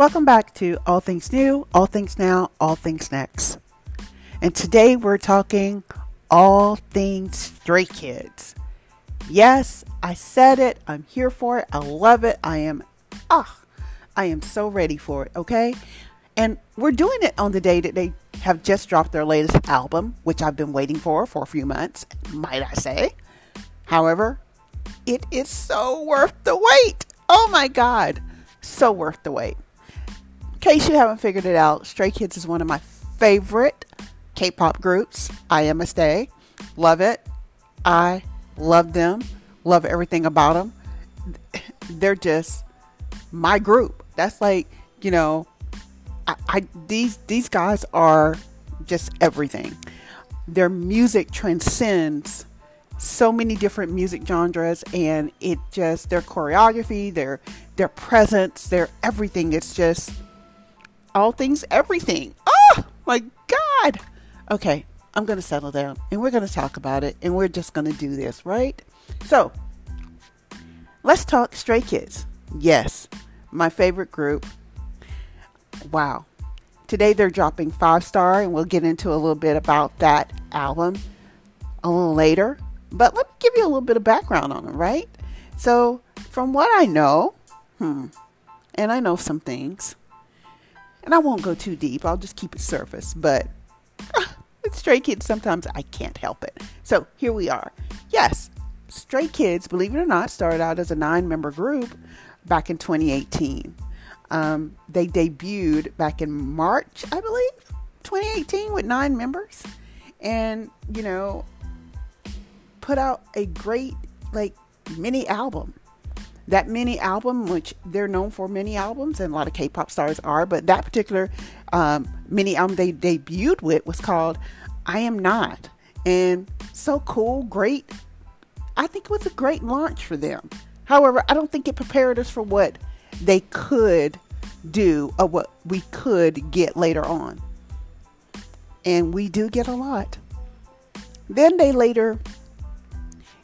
Welcome back to All Things New, All Things Now, All Things Next. And today we're talking all things Stray Kids. Yes, I said it. I'm here for it. I love it. I am, ah, I am so ready for it, okay? And we're doing it on the day that they have just dropped their latest album, which I've been waiting for for a few months, might I say. However, it is so worth the wait. Oh my God, so worth the wait. In case you haven't figured it out, Stray Kids is one of my favorite K pop groups. I am a stay. Love it. I love them. Love everything about them. They're just my group. That's like, you know, I, I these these guys are just everything. Their music transcends so many different music genres and it just their choreography, their their presence, their everything. It's just all things everything. Oh my god. Okay, I'm going to settle down and we're going to talk about it and we're just going to do this, right? So, let's talk Stray Kids. Yes, my favorite group. Wow. Today they're dropping Five Star, and we'll get into a little bit about that album a little later. But let me give you a little bit of background on them, right? So, from what I know, hmm, and I know some things, and I won't go too deep, I'll just keep it surface, but with Stray Kids, sometimes I can't help it. So, here we are. Yes, Stray Kids, believe it or not, started out as a nine member group back in 2018. Um, they debuted back in March, I believe, 2018 with nine members. And, you know, put out a great, like, mini album. That mini album, which they're known for many albums, and a lot of K pop stars are, but that particular um, mini album they debuted with was called I Am Not. And so cool, great. I think it was a great launch for them. However, I don't think it prepared us for what they could do or what we could get later on. And we do get a lot. Then they later,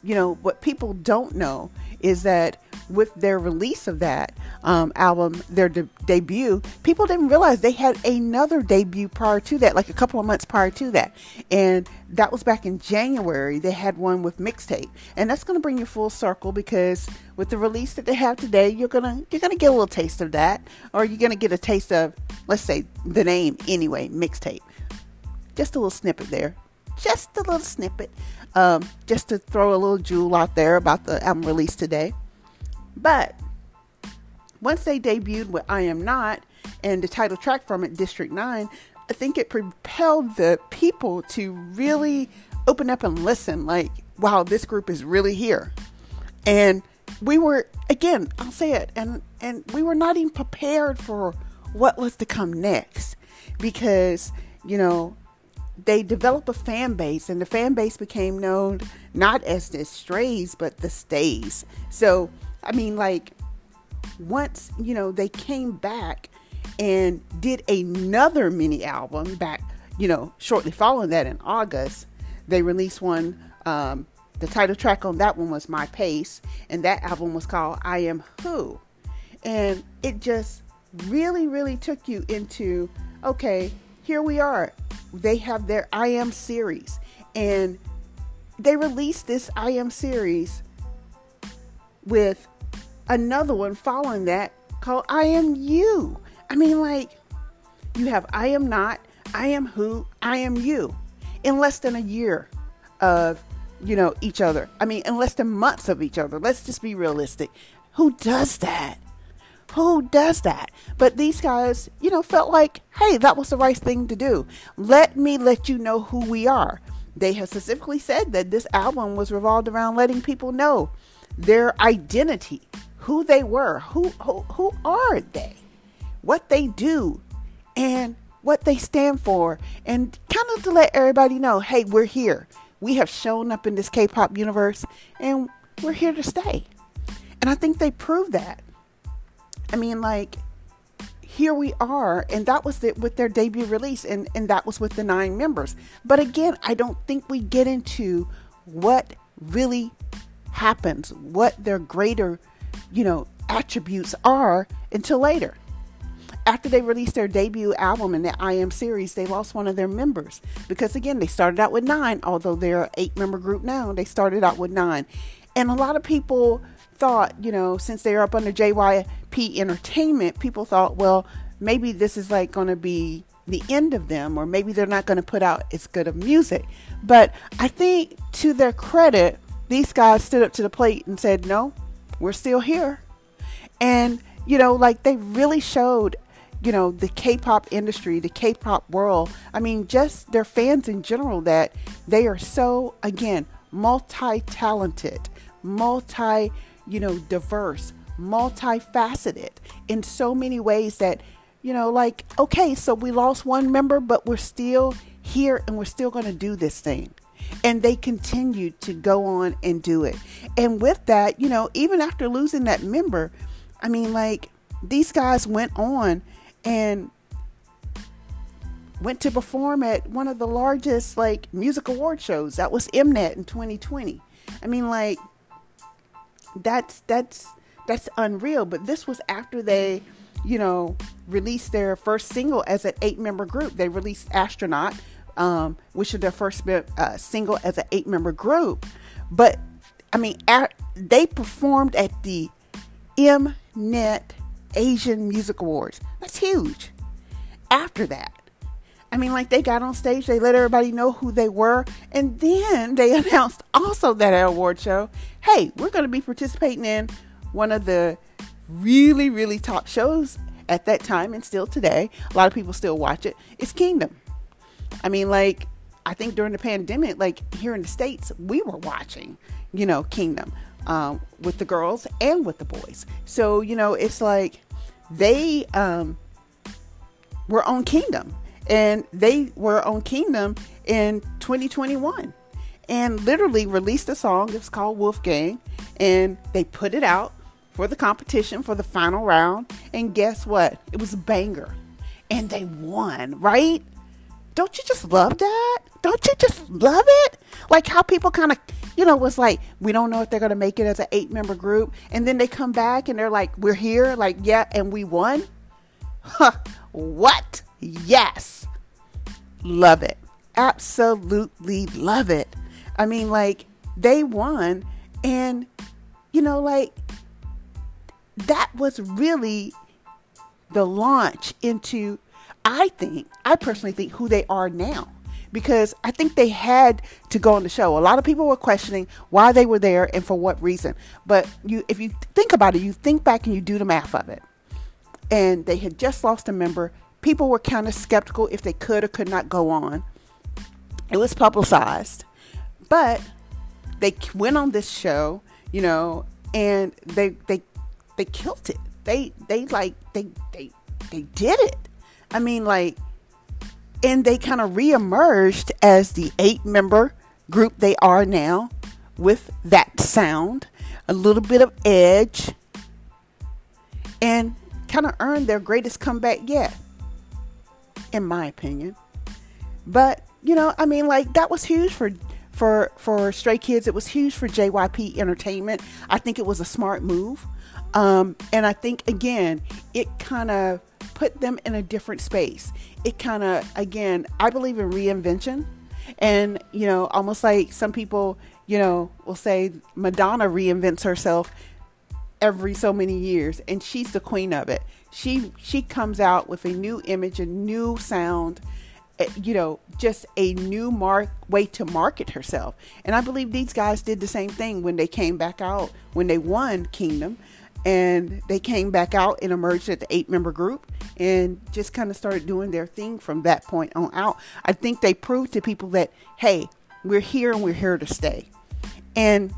you know, what people don't know is that with their release of that um, album, their de- debut, people didn't realize they had another debut prior to that, like a couple of months prior to that. And that was back in January. They had one with mixtape. And that's going to bring you full circle because with the release that they have today, you're going to you're going to get a little taste of that or you're going to get a taste of let's say the name anyway, mixtape. Just a little snippet there. Just a little snippet. Um, just to throw a little jewel out there about the album release today. But once they debuted with I Am Not and the title track from it, District 9, I think it propelled the people to really open up and listen like, wow, this group is really here. And we were again, I'll say it, and and we were not even prepared for what was to come next because, you know, they developed a fan base and the fan base became known not as the strays but the stays. So I mean, like, once, you know, they came back and did another mini album back, you know, shortly following that in August, they released one. Um, the title track on that one was My Pace, and that album was called I Am Who. And it just really, really took you into okay, here we are. They have their I Am series, and they released this I Am series with another one following that called I Am You. I mean, like, you have I Am Not, I Am Who, I Am You in less than a year of, you know, each other. I mean, in less than months of each other. Let's just be realistic. Who does that? Who does that? But these guys, you know, felt like, hey, that was the right thing to do. Let me let you know who we are. They have specifically said that this album was revolved around letting people know their identity, who they were, who, who, who are they, what they do, and what they stand for, and kind of to let everybody know hey, we're here. We have shown up in this K pop universe, and we're here to stay. And I think they proved that. I mean, like, here we are, and that was it with their debut release, and, and that was with the nine members. But again, I don't think we get into what really happens, what their greater you know, attributes are until later. after they released their debut album in the I Am series, they lost one of their members because again, they started out with nine, although they're an eight member group now. They started out with nine. And a lot of people thought, you know, since they're up under JYP Entertainment, people thought, well, maybe this is like going to be the end of them, or maybe they're not going to put out as good of music. But I think to their credit, these guys stood up to the plate and said, no, we're still here. And, you know, like they really showed, you know, the K pop industry, the K pop world. I mean, just their fans in general that they are so, again, multi talented, multi, you know, diverse, multifaceted in so many ways that, you know, like, okay, so we lost one member, but we're still here and we're still going to do this thing. And they continued to go on and do it. And with that, you know, even after losing that member, I mean, like, these guys went on and went to perform at one of the largest like music award shows. That was Mnet in 2020. I mean, like, that's that's that's unreal. But this was after they, you know, released their first single as an eight-member group. They released "Astronaut," um, which is their first uh, single as an eight-member group. But I mean, at, they performed at the Mnet Asian Music Awards. That's huge. After that, I mean, like they got on stage, they let everybody know who they were, and then they announced also that at award show, hey, we're going to be participating in one of the really, really top shows at that time and still today. A lot of people still watch it. It's Kingdom. I mean, like, I think during the pandemic, like here in the States, we were watching, you know, Kingdom um, with the girls and with the boys. So, you know, it's like they um, were on Kingdom and they were on Kingdom in 2021 and literally released a song. It's called Wolfgang, and they put it out for the competition for the final round. And guess what? It was a banger, and they won. Right? Don't you just love that? Don't you just love it? Like how people kind of, you know, was like, we don't know if they're going to make it as an eight member group. And then they come back and they're like, we're here. Like, yeah, and we won. Huh. What? Yes. Love it. Absolutely love it. I mean, like, they won. And, you know, like, that was really the launch into, I think, I personally think, who they are now. Because I think they had to go on the show. A lot of people were questioning why they were there and for what reason. But you, if you think about it, you think back and you do the math of it. And they had just lost a member people were kind of skeptical if they could or could not go on. It was publicized, but they went on this show, you know, and they they they killed it. They they like they they they did it. I mean, like, and they kind of reemerged as the eight member group they are now, with that sound, a little bit of edge, and kind of earned their greatest comeback yet in my opinion. But you know, I mean, like that was huge for for for Stray Kids. It was huge for JYP Entertainment. I think it was a smart move, um, and I think again, it kind of put them in a different space. It kind of again, I believe in reinvention, and you know, almost like some people, you know, will say Madonna reinvents herself every so many years and she's the queen of it. She she comes out with a new image a new sound eh, you know just a new mark way to market herself. And i believe these guys did the same thing when they came back out when they won kingdom and they came back out and emerged at the eight member group and just kind of started doing their thing from that point on out i think they proved to people that hey we're here and we're here to stay and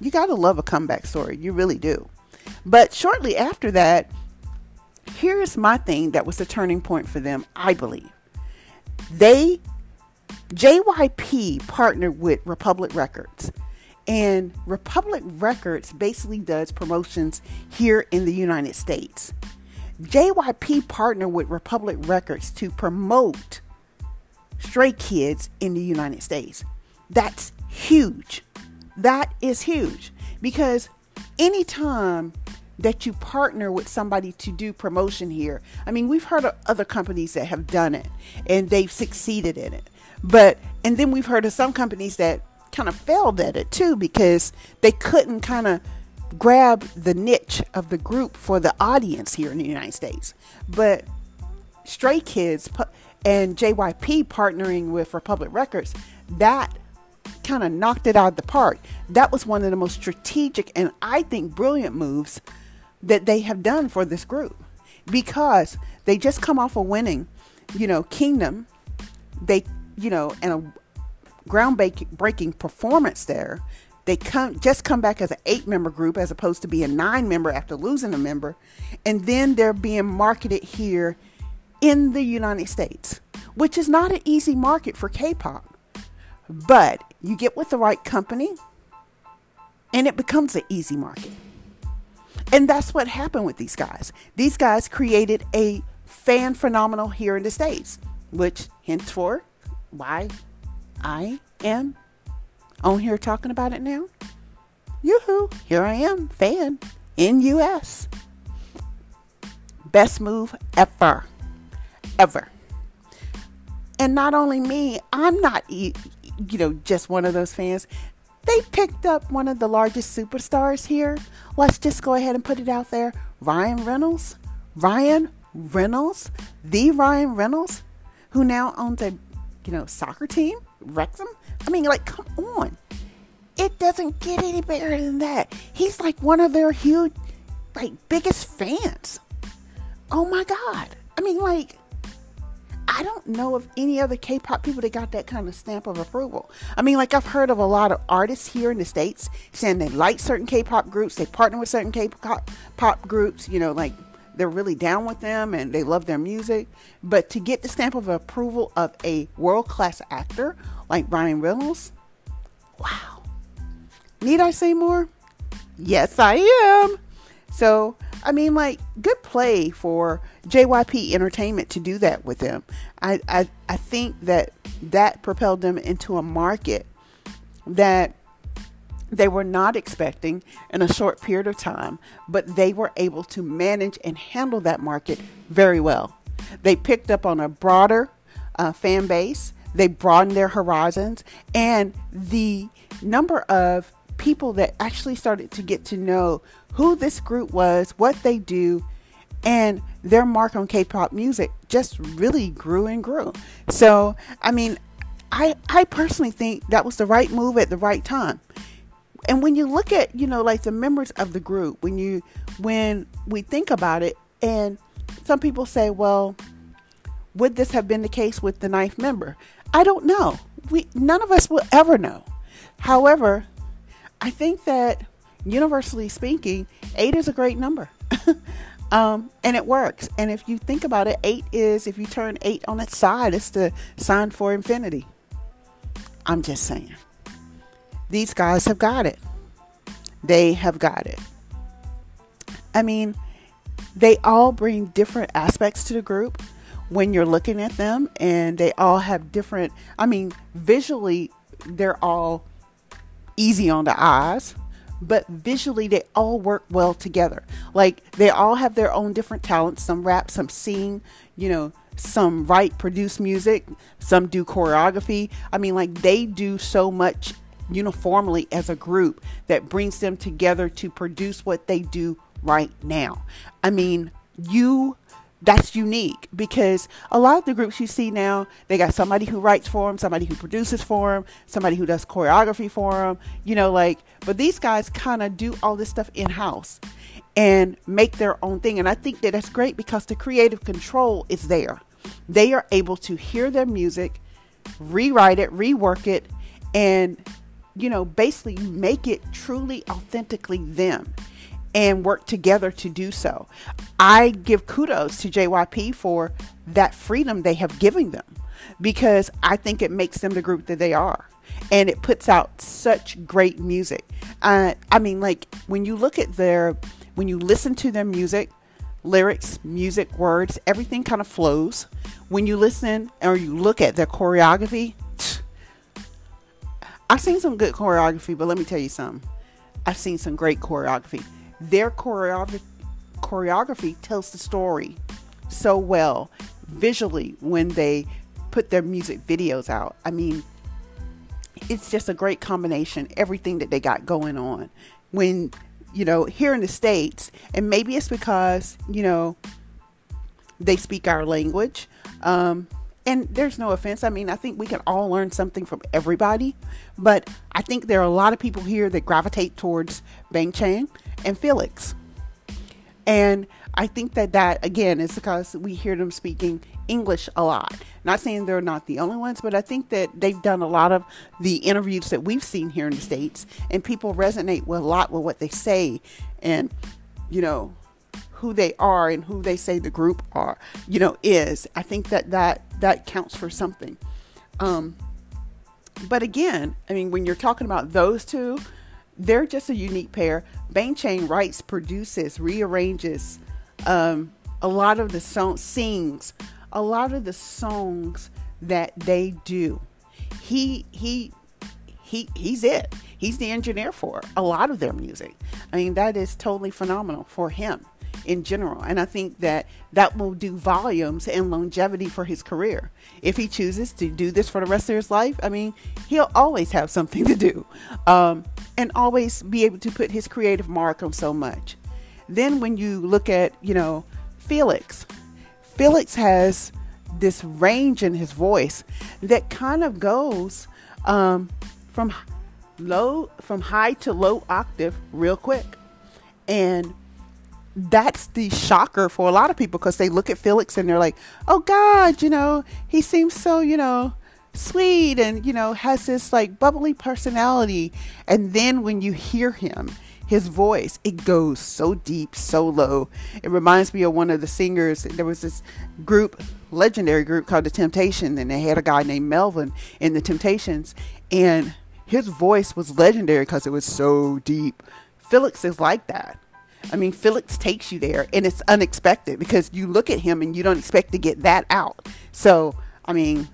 you got to love a comeback story. You really do. But shortly after that, here's my thing that was the turning point for them, I believe. They, JYP partnered with Republic Records. And Republic Records basically does promotions here in the United States. JYP partnered with Republic Records to promote Stray Kids in the United States. That's huge. That is huge because anytime that you partner with somebody to do promotion here. I mean, we've heard of other companies that have done it and they've succeeded in it. But, and then we've heard of some companies that kind of failed at it too because they couldn't kind of grab the niche of the group for the audience here in the United States. But Stray Kids and JYP partnering with Republic Records, that kind of knocked it out of the park. That was one of the most strategic and I think brilliant moves that they have done for this group because they just come off of winning, you know, Kingdom. They, you know, and a groundbreaking performance there. They come just come back as an eight member group as opposed to being nine member after losing a member, and then they're being marketed here in the United States, which is not an easy market for K-pop. But you get with the right company, and it becomes an easy market. And that's what happened with these guys. These guys created a fan phenomenal here in the States, which henceforth why I am on here talking about it now. Yoo-hoo, here I am, fan in US. Best move ever. Ever. And not only me, I'm not, you know, just one of those fans. They picked up one of the largest superstars here. Let's just go ahead and put it out there. Ryan Reynolds. Ryan Reynolds, the Ryan Reynolds, who now owns a, you know, soccer team, Wrexham. I mean, like, come on. It doesn't get any better than that. He's like one of their huge, like, biggest fans. Oh my God. I mean, like, I don't know of any other K pop people that got that kind of stamp of approval. I mean, like, I've heard of a lot of artists here in the States saying they like certain K pop groups, they partner with certain K pop groups, you know, like, they're really down with them and they love their music. But to get the stamp of approval of a world class actor like Ryan Reynolds, wow. Need I say more? Yes, I am. So, I mean, like, good play for JYP Entertainment to do that with them. I, I, I think that that propelled them into a market that they were not expecting in a short period of time, but they were able to manage and handle that market very well. They picked up on a broader uh, fan base, they broadened their horizons, and the number of people that actually started to get to know who this group was, what they do, and their mark on K-pop music just really grew and grew. So, I mean, I I personally think that was the right move at the right time. And when you look at, you know, like the members of the group, when you when we think about it and some people say, well, would this have been the case with the ninth member? I don't know. We none of us will ever know. However, I think that universally speaking, eight is a great number. um, and it works. And if you think about it, eight is, if you turn eight on its side, it's the sign for infinity. I'm just saying. These guys have got it. They have got it. I mean, they all bring different aspects to the group when you're looking at them, and they all have different, I mean, visually, they're all easy on the eyes, but visually they all work well together. Like they all have their own different talents. Some rap, some sing, you know, some write, produce music, some do choreography. I mean, like they do so much uniformly as a group that brings them together to produce what they do right now. I mean, you that's unique because a lot of the groups you see now, they got somebody who writes for them, somebody who produces for them, somebody who does choreography for them, you know, like, but these guys kind of do all this stuff in house and make their own thing. And I think that that's great because the creative control is there. They are able to hear their music, rewrite it, rework it, and, you know, basically make it truly authentically them and work together to do so. I give kudos to JYP for that freedom they have given them because I think it makes them the group that they are. And it puts out such great music. Uh, I mean, like when you look at their, when you listen to their music, lyrics, music, words, everything kind of flows. When you listen or you look at their choreography, I've seen some good choreography, but let me tell you something. I've seen some great choreography their choreography choreography tells the story so well visually when they put their music videos out. I mean, it's just a great combination, everything that they got going on. When, you know, here in the States, and maybe it's because, you know, they speak our language. Um, and there's no offense. I mean, I think we can all learn something from everybody, but I think there are a lot of people here that gravitate towards Bang Chan and Felix. And I think that that again is because we hear them speaking English a lot. Not saying they're not the only ones, but I think that they've done a lot of the interviews that we've seen here in the states, and people resonate with a lot with what they say, and you know who they are and who they say the group are, you know, is. I think that that that counts for something. Um, but again, I mean, when you're talking about those two, they're just a unique pair. Bang Chan writes, produces, rearranges um, a lot of the songs, sings a lot of the songs that they do. He he he he's it. He's the engineer for a lot of their music. I mean, that is totally phenomenal for him in general. And I think that that will do volumes and longevity for his career. If he chooses to do this for the rest of his life, I mean, he'll always have something to do um, and always be able to put his creative mark on so much. Then when you look at, you know, Felix, Felix has this range in his voice that kind of goes um, from low, from high to low octave real quick. And that's the shocker for a lot of people because they look at Felix and they're like, oh God, you know, he seems so, you know, sweet and, you know, has this like bubbly personality. And then when you hear him, his voice, it goes so deep, so low. It reminds me of one of the singers. There was this group, legendary group called The Temptation, and they had a guy named Melvin in The Temptations. And his voice was legendary because it was so deep. Felix is like that I mean, Felix takes you there and it's unexpected because you look at him and you don't expect to get that out. So, I mean,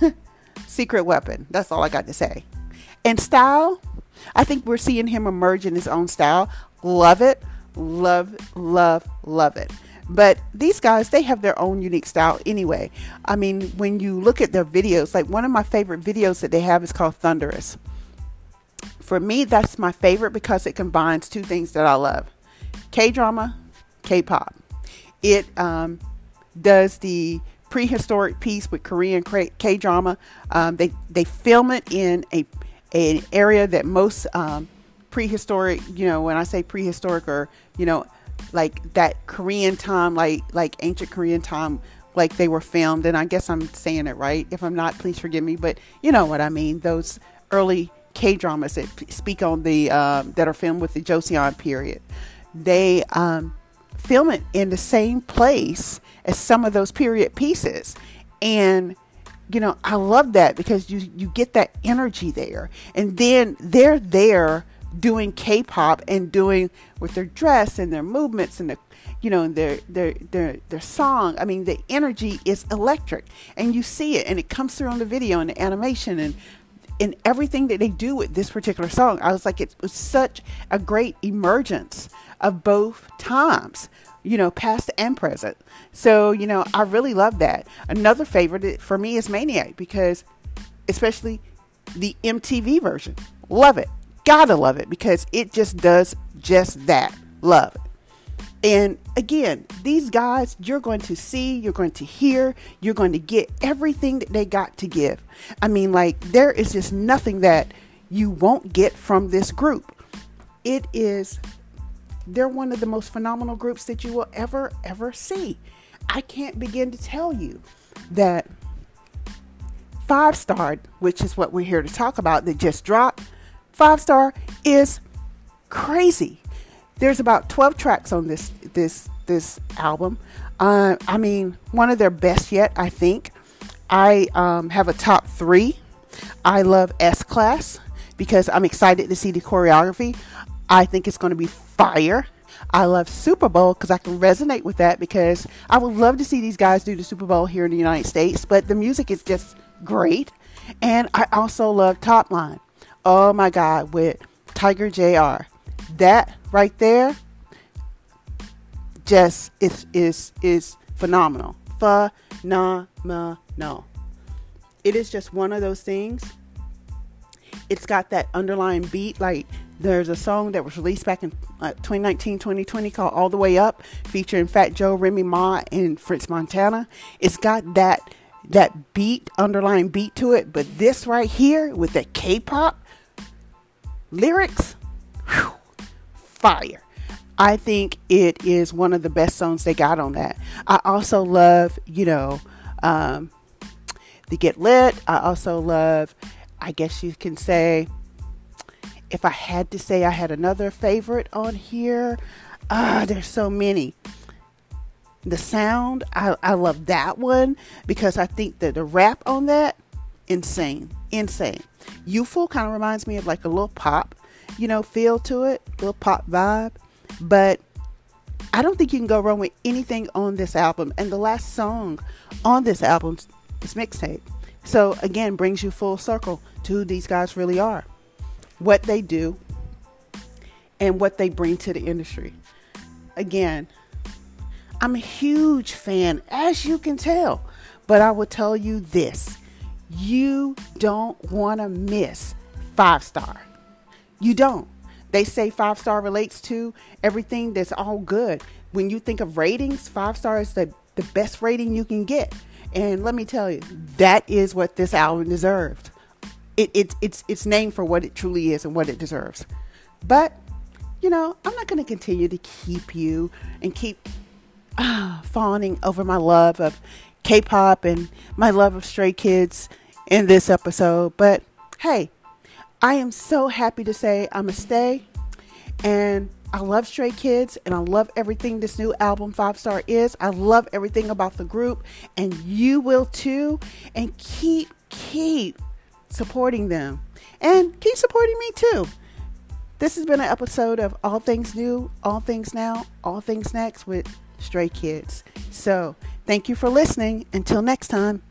secret weapon. That's all I got to say. And style, I think we're seeing him emerge in his own style. Love it. Love, love, love it. But these guys, they have their own unique style anyway. I mean, when you look at their videos, like one of my favorite videos that they have is called Thunderous. For me, that's my favorite because it combines two things that I love K drama, K pop. It um, does the prehistoric piece with Korean K drama. Um, they they film it in a an area that most um, prehistoric, you know, when I say prehistoric or you know, like that Korean time, like like ancient Korean time, like they were filmed. And I guess I'm saying it right. If I'm not, please forgive me. But you know what I mean. Those early K dramas that speak on the um, that are filmed with the Joseon period they um, film it in the same place as some of those period pieces. And you know, I love that because you you get that energy there. And then they're there doing K-pop and doing with their dress and their movements and their you know their their their their song. I mean, the energy is electric, and you see it, and it comes through on the video and the animation and in everything that they do with this particular song. I was like, it was such a great emergence of both times, you know, past and present. So, you know, I really love that. Another favorite for me is Maniac because, especially the MTV version, love it. Gotta love it because it just does just that. Love it. And again, these guys, you're going to see, you're going to hear, you're going to get everything that they got to give. I mean, like, there is just nothing that you won't get from this group. It is, they're one of the most phenomenal groups that you will ever, ever see. I can't begin to tell you that Five Star, which is what we're here to talk about, that just dropped, Five Star is crazy there's about 12 tracks on this this this album. Uh, I mean, one of their best yet, I think. I um, have a top three. I love S Class because I'm excited to see the choreography. I think it's going to be fire. I love Super Bowl because I can resonate with that because I would love to see these guys do the Super Bowl here in the United States, but the music is just great. And I also love Top Line. Oh my God, with Tiger JR that right there, just is is is phenomenal. Phenomenal. It is just one of those things. It's got that underlying beat. Like there's a song that was released back in uh, 2019, 2020 called All the Way Up, featuring Fat Joe, Remy Ma, and French Montana. It's got that that beat, underlying beat to it. But this right here with the K-pop lyrics, whew, fire. I think it is one of the best songs they got on that. I also love, you know, um, the Get Lit. I also love, I guess you can say, if I had to say I had another favorite on here, ah, there's so many. The sound, I, I love that one because I think that the rap on that, insane, insane. Youthful kind of reminds me of like a little pop, you know, feel to it, little pop vibe. But I don't think you can go wrong with anything on this album. And the last song on this album is mixtape. So again, brings you full circle to who these guys really are, what they do, and what they bring to the industry. Again, I'm a huge fan, as you can tell, but I will tell you this you don't want to miss five star. You don't. They say five star relates to everything that's all good. When you think of ratings, five star is the, the best rating you can get. And let me tell you, that is what this album deserved. It, it, it's, it's named for what it truly is and what it deserves. But, you know, I'm not going to continue to keep you and keep uh, fawning over my love of K pop and my love of Stray Kids in this episode. But hey, I am so happy to say I'm a stay. And I love Stray Kids and I love everything this new album Five Star is. I love everything about the group and you will too. And keep, keep supporting them and keep supporting me too. This has been an episode of All Things New, All Things Now, All Things Next with Stray Kids. So thank you for listening. Until next time.